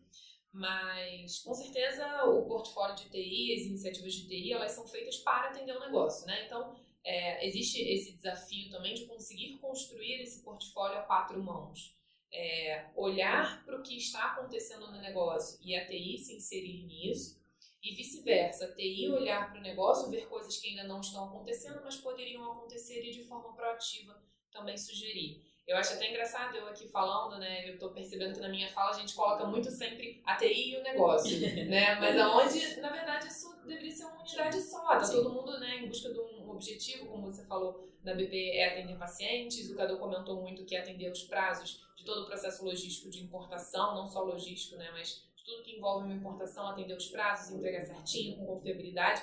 mas com certeza o portfólio de TI, as iniciativas de TI, elas são feitas para atender o negócio, né? Então é, existe esse desafio também de conseguir construir esse portfólio a quatro mãos. É, olhar para o que está acontecendo no negócio e a TI se inserir nisso, e vice-versa, TI olhar para o negócio, ver coisas que ainda não estão acontecendo, mas poderiam acontecer e de forma proativa também sugerir. Eu acho até engraçado eu aqui falando, né? Eu tô percebendo que na minha fala a gente coloca muito sempre a TI e o negócio, [LAUGHS] né? Mas aonde, na verdade, isso deveria ser uma unidade só. Tá todo mundo, né, em busca de um objetivo, como você falou, na BP é atender pacientes. O Cadu comentou muito que é atender os prazos de todo o processo logístico de importação, não só logístico, né, mas tudo que envolve uma importação, atender os prazos, entregar certinho, com confiabilidade.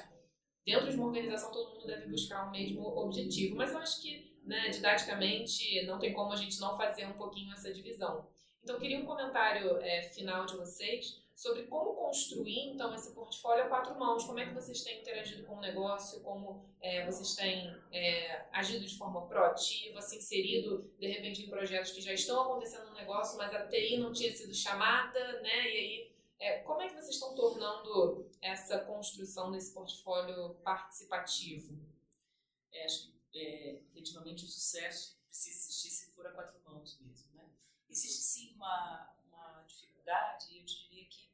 Dentro de uma organização, todo mundo deve buscar o mesmo objetivo. Mas eu acho que né, didaticamente, não tem como a gente não fazer um pouquinho essa divisão. Então, queria um comentário é, final de vocês sobre como construir, então, esse portfólio a quatro mãos. Como é que vocês têm interagido com o negócio, como é, vocês têm é, agido de forma proativa, se inserido, de repente, em projetos que já estão acontecendo no negócio, mas a TI não tinha sido chamada, né? E aí, é, como é que vocês estão tornando essa construção desse portfólio participativo? É, acho que é, efetivamente o sucesso precisa existir se for a quatro mãos mesmo. Né? Existe sim uma, uma dificuldade, eu diria que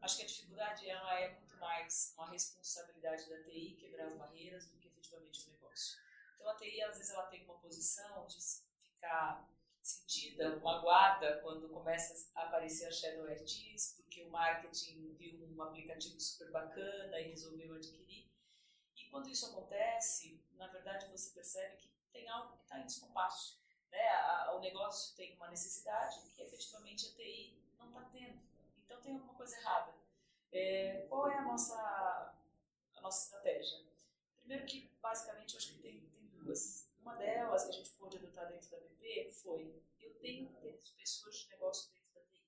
acho que a dificuldade ela é muito mais uma responsabilidade da TI quebrar as barreiras do que efetivamente o negócio. Então a TI às vezes ela tem uma posição de ficar sentida, magoada quando começa a aparecer a Shadow RTs, porque o marketing viu um aplicativo super bacana e resolveu adquirir. E quando isso acontece, na verdade você percebe que tem algo que está em descompasso. Né? O negócio tem uma necessidade que efetivamente a TI não está tendo. Então tem alguma coisa errada. É, qual é a nossa, a nossa estratégia? Primeiro que, basicamente, eu acho que tem, tem duas. Uma delas que a gente pôde adotar dentro da BP foi, eu tenho que ter pessoas de negócio dentro da TI.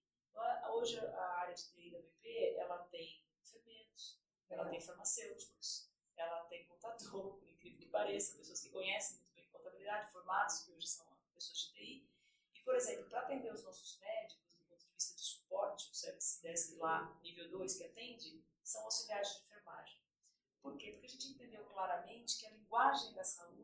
Hoje a área de TI da BP, ela tem enfermeiros, ela tem farmacêuticos, ela tem contador, [LAUGHS] por incrível que pareça, pessoas que conhecem muito bem contabilidade, formados, que hoje são pessoas de TI. E, por exemplo, para atender os nossos médicos, do ponto de vista de suporte, o Service Desk lá, nível 2, que atende, são auxiliares de enfermagem. Por quê? Porque a gente entendeu claramente que a linguagem da saúde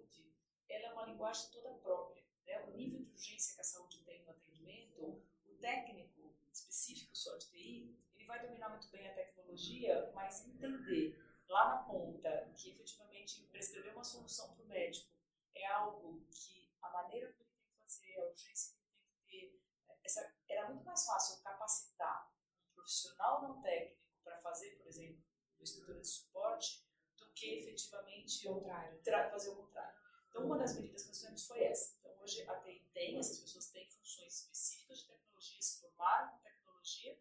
ela é uma linguagem toda própria. Né? O nível de urgência que a saúde tem no atendimento, o técnico específico só de TI, ele vai dominar muito bem a tecnologia, mas entender lá na ponta, que efetivamente prescrever uma solução para o médico é algo que a maneira que ele tem que fazer, a urgência que ele tem que ter, essa, era muito mais fácil capacitar um profissional não técnico para fazer, por exemplo, uma estrutura de suporte, do que efetivamente fazer o contrário. Então, uma das medidas que nós fizemos foi essa. Então, hoje a TI tem, essas pessoas têm funções específicas de tecnologia, se formaram com tecnologia,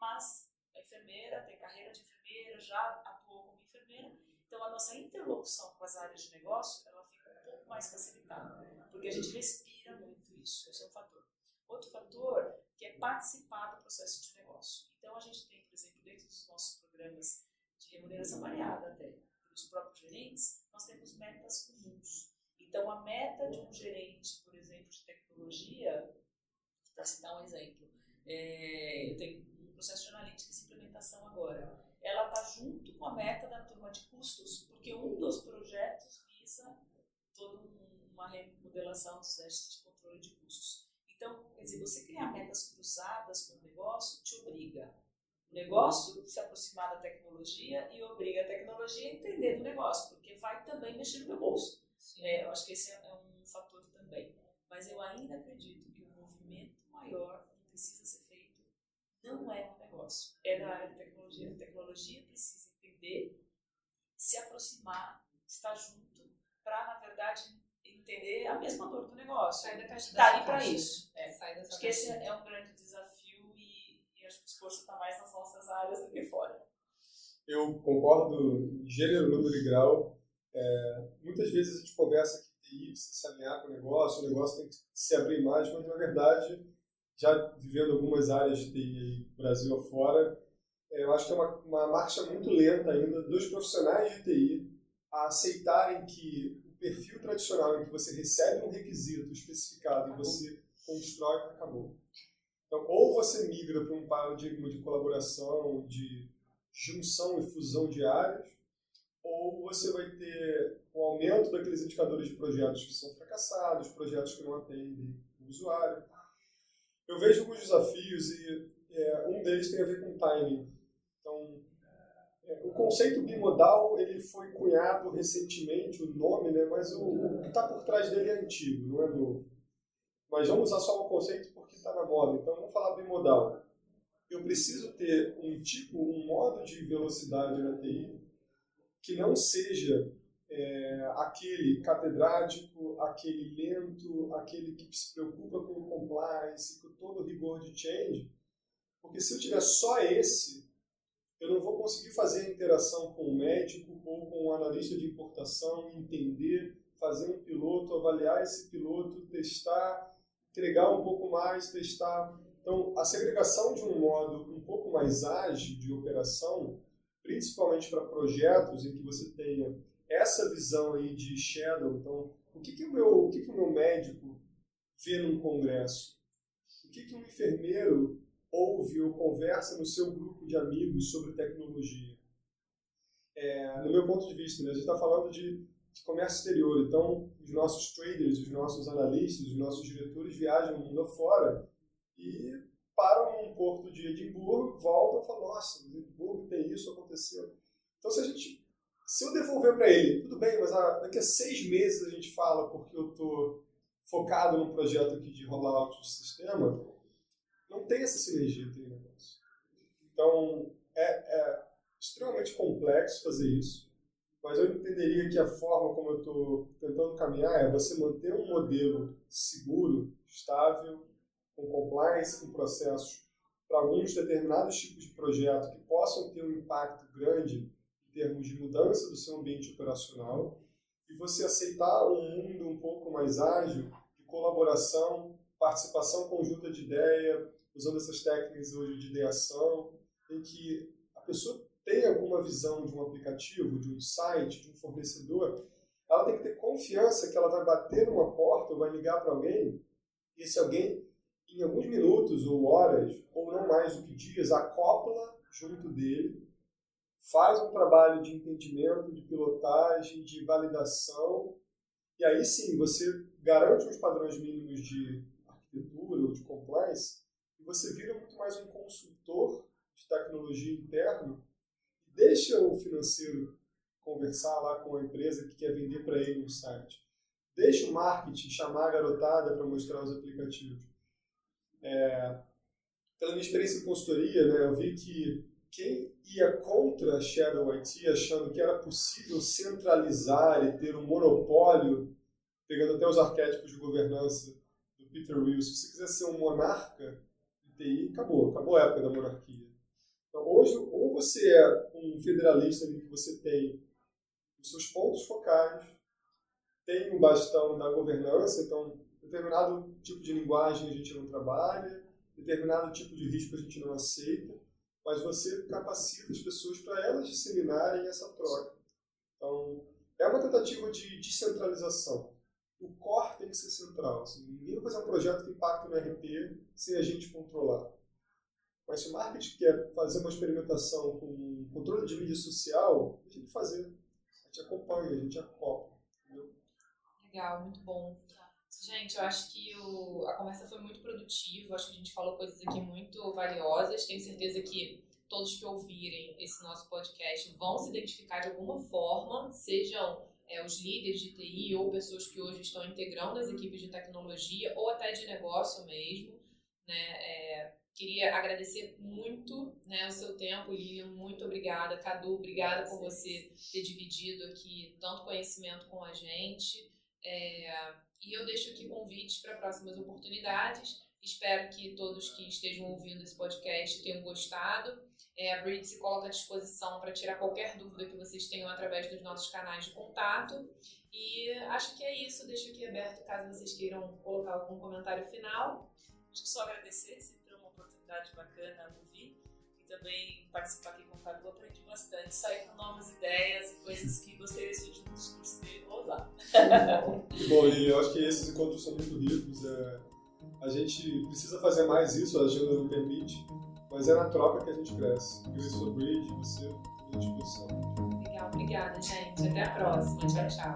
mas a enfermeira tem carreira de enfermeira, já atuou como enfermeira. Então, a nossa interlocução com as áreas de negócio ela fica um pouco mais facilitada, porque a gente respira muito isso. Esse é um fator. Outro fator que é participar do processo de negócio. Então, a gente tem, por exemplo, dentro dos nossos programas de remuneração variada até, pelos próprios gerentes, nós temos metas comuns. Então, a meta de um gerente, por exemplo, de tecnologia, para citar um exemplo, é, eu tenho um processo de analítica e implementação agora ela está junto com a meta da turma de custos, porque um dos projetos visa toda uma remodelação dos testes de controle de custos. Então, quer dizer, você criar metas cruzadas com o negócio te obriga o negócio se aproximar da tecnologia e obriga a tecnologia a entender do negócio, porque vai também mexer no meu bolso. É, eu acho que esse é um fator também. Mas eu ainda acredito que o movimento maior que precisa ser feito não é no negócio, é na área de tecnologia. A tecnologia precisa entender, se aproximar, estar junto, para, na verdade, entender a mesma dor do negócio. Sair da caixa Está ali para isso. É. Acho que esse é um grande desafio e, e acho que o esforço está mais nas nossas áreas do que fora. Eu concordo em gênero, número e grau. É, muitas vezes a gente conversa que TI precisa se alinhar com o negócio, o negócio tem que se abrir mais, mas na verdade, já vivendo algumas áreas de TI Brasil afora, é, eu acho que é uma, uma marcha muito lenta ainda dos profissionais de TI a aceitarem que o perfil tradicional em que você recebe um requisito especificado e você constrói, acabou. Então, ou você migra para um paradigma de colaboração, de junção e fusão de áreas, ou você vai ter um aumento daqueles indicadores de projetos que são fracassados, projetos que não atendem o usuário. Eu vejo alguns desafios e é, um deles tem a ver com timing. Então, é, o conceito bimodal ele foi cunhado recentemente, o nome, né, mas o, o que está por trás dele é antigo, não é novo. Mas vamos usar só o conceito porque está na moda. Então, vamos falar bimodal. Eu preciso ter um tipo, um modo de velocidade na TI que não seja é, aquele catedrático, aquele lento, aquele que se preocupa com o compliance, com todo o rigor de change, porque se eu tiver só esse, eu não vou conseguir fazer a interação com o médico ou com o analista de importação, entender, fazer um piloto, avaliar esse piloto, testar, entregar um pouco mais, testar. Então, a segregação de um modo um pouco mais ágil de operação, principalmente para projetos em que você tenha essa visão aí de shadow, então, o que, que, o, meu, o, que, que o meu médico vê num congresso? O que, que um enfermeiro ouve ou conversa no seu grupo de amigos sobre tecnologia? É, no meu ponto de vista, né, a gente está falando de, de, comércio exterior, então os nossos traders, os nossos analistas, os nossos diretores viajam o mundo afora e param num porto de Edimburgo, voltam e falam, nossa, Edimburgo tem isso, aconteceu. Então, se a gente se eu devolver para ele, tudo bem, mas daqui a seis meses a gente fala porque eu estou focado num projeto aqui de rollout de sistema, não tem essa sinergia entre. Então, é, é extremamente complexo fazer isso, mas eu entenderia que a forma como eu estou tentando caminhar é você manter um modelo seguro, estável, com compliance, com processos para alguns determinados tipos de projeto que possam ter um impacto grande termos de mudança do seu ambiente operacional e você aceitar um mundo um pouco mais ágil de colaboração, participação conjunta de ideia, usando essas técnicas hoje de ideação, em que a pessoa tem alguma visão de um aplicativo, de um site, de um fornecedor, ela tem que ter confiança que ela vai bater numa porta ou vai ligar para alguém, e esse alguém, em alguns minutos ou horas, ou não mais do que dias, acopla junto dele faz um trabalho de entendimento, de pilotagem, de validação, e aí sim você garante os padrões mínimos de arquitetura ou de compliance, e você vira muito mais um consultor de tecnologia interno, deixa o financeiro conversar lá com a empresa que quer vender para ele um site. Deixa o marketing chamar a garotada para mostrar os aplicativos. É, pela minha experiência em consultoria, né, eu vi que quem ia contra a Shadow IT, achando que era possível centralizar e ter um monopólio, pegando até os arquétipos de governança do Peter Wilson, se você quiser ser um monarca de TI, acabou, acabou a época da monarquia. Então, hoje, ou você é um federalista em que você tem os seus pontos focais, tem o bastão da governança, então determinado tipo de linguagem a gente não trabalha, determinado tipo de risco a gente não aceita, mas você capacita as pessoas para elas disseminarem essa troca. Então, é uma tentativa de descentralização. O core tem que ser central. Assim, ninguém vai fazer um projeto que impacta no RP sem a gente controlar. Mas se o marketing quer fazer uma experimentação com controle de mídia social, a gente tem que fazer. A gente acompanha, a gente acopla. Legal, muito bom. Gente, eu acho que o, a conversa foi muito produtiva, acho que a gente falou coisas aqui muito valiosas. Tenho certeza que todos que ouvirem esse nosso podcast vão se identificar de alguma forma, sejam é, os líderes de TI ou pessoas que hoje estão integrando as equipes de tecnologia ou até de negócio mesmo. Né? É, queria agradecer muito né, o seu tempo, Lilian, muito obrigada. Cadu, obrigada por você ter dividido aqui tanto conhecimento com a gente. É, e eu deixo aqui convites para próximas oportunidades. Espero que todos que estejam ouvindo esse podcast tenham gostado. É, a Bridge se coloca à disposição para tirar qualquer dúvida que vocês tenham através dos nossos canais de contato. E acho que é isso. Deixo aqui aberto caso vocês queiram colocar algum comentário final. Acho que só agradecer, sempre é uma oportunidade bacana também participar aqui com o Cadu. Aprendi bastante, sair com novas ideias e coisas que gostaria de último discurso dele usar. Bom, e eu acho que esses encontros são muito ricos. É, a gente precisa fazer mais isso, a agenda não permite, mas é na troca que a gente cresce. Eu sou Bridge, você à disposição. Legal, obrigada, gente. Até a próxima. Tchau, tchau.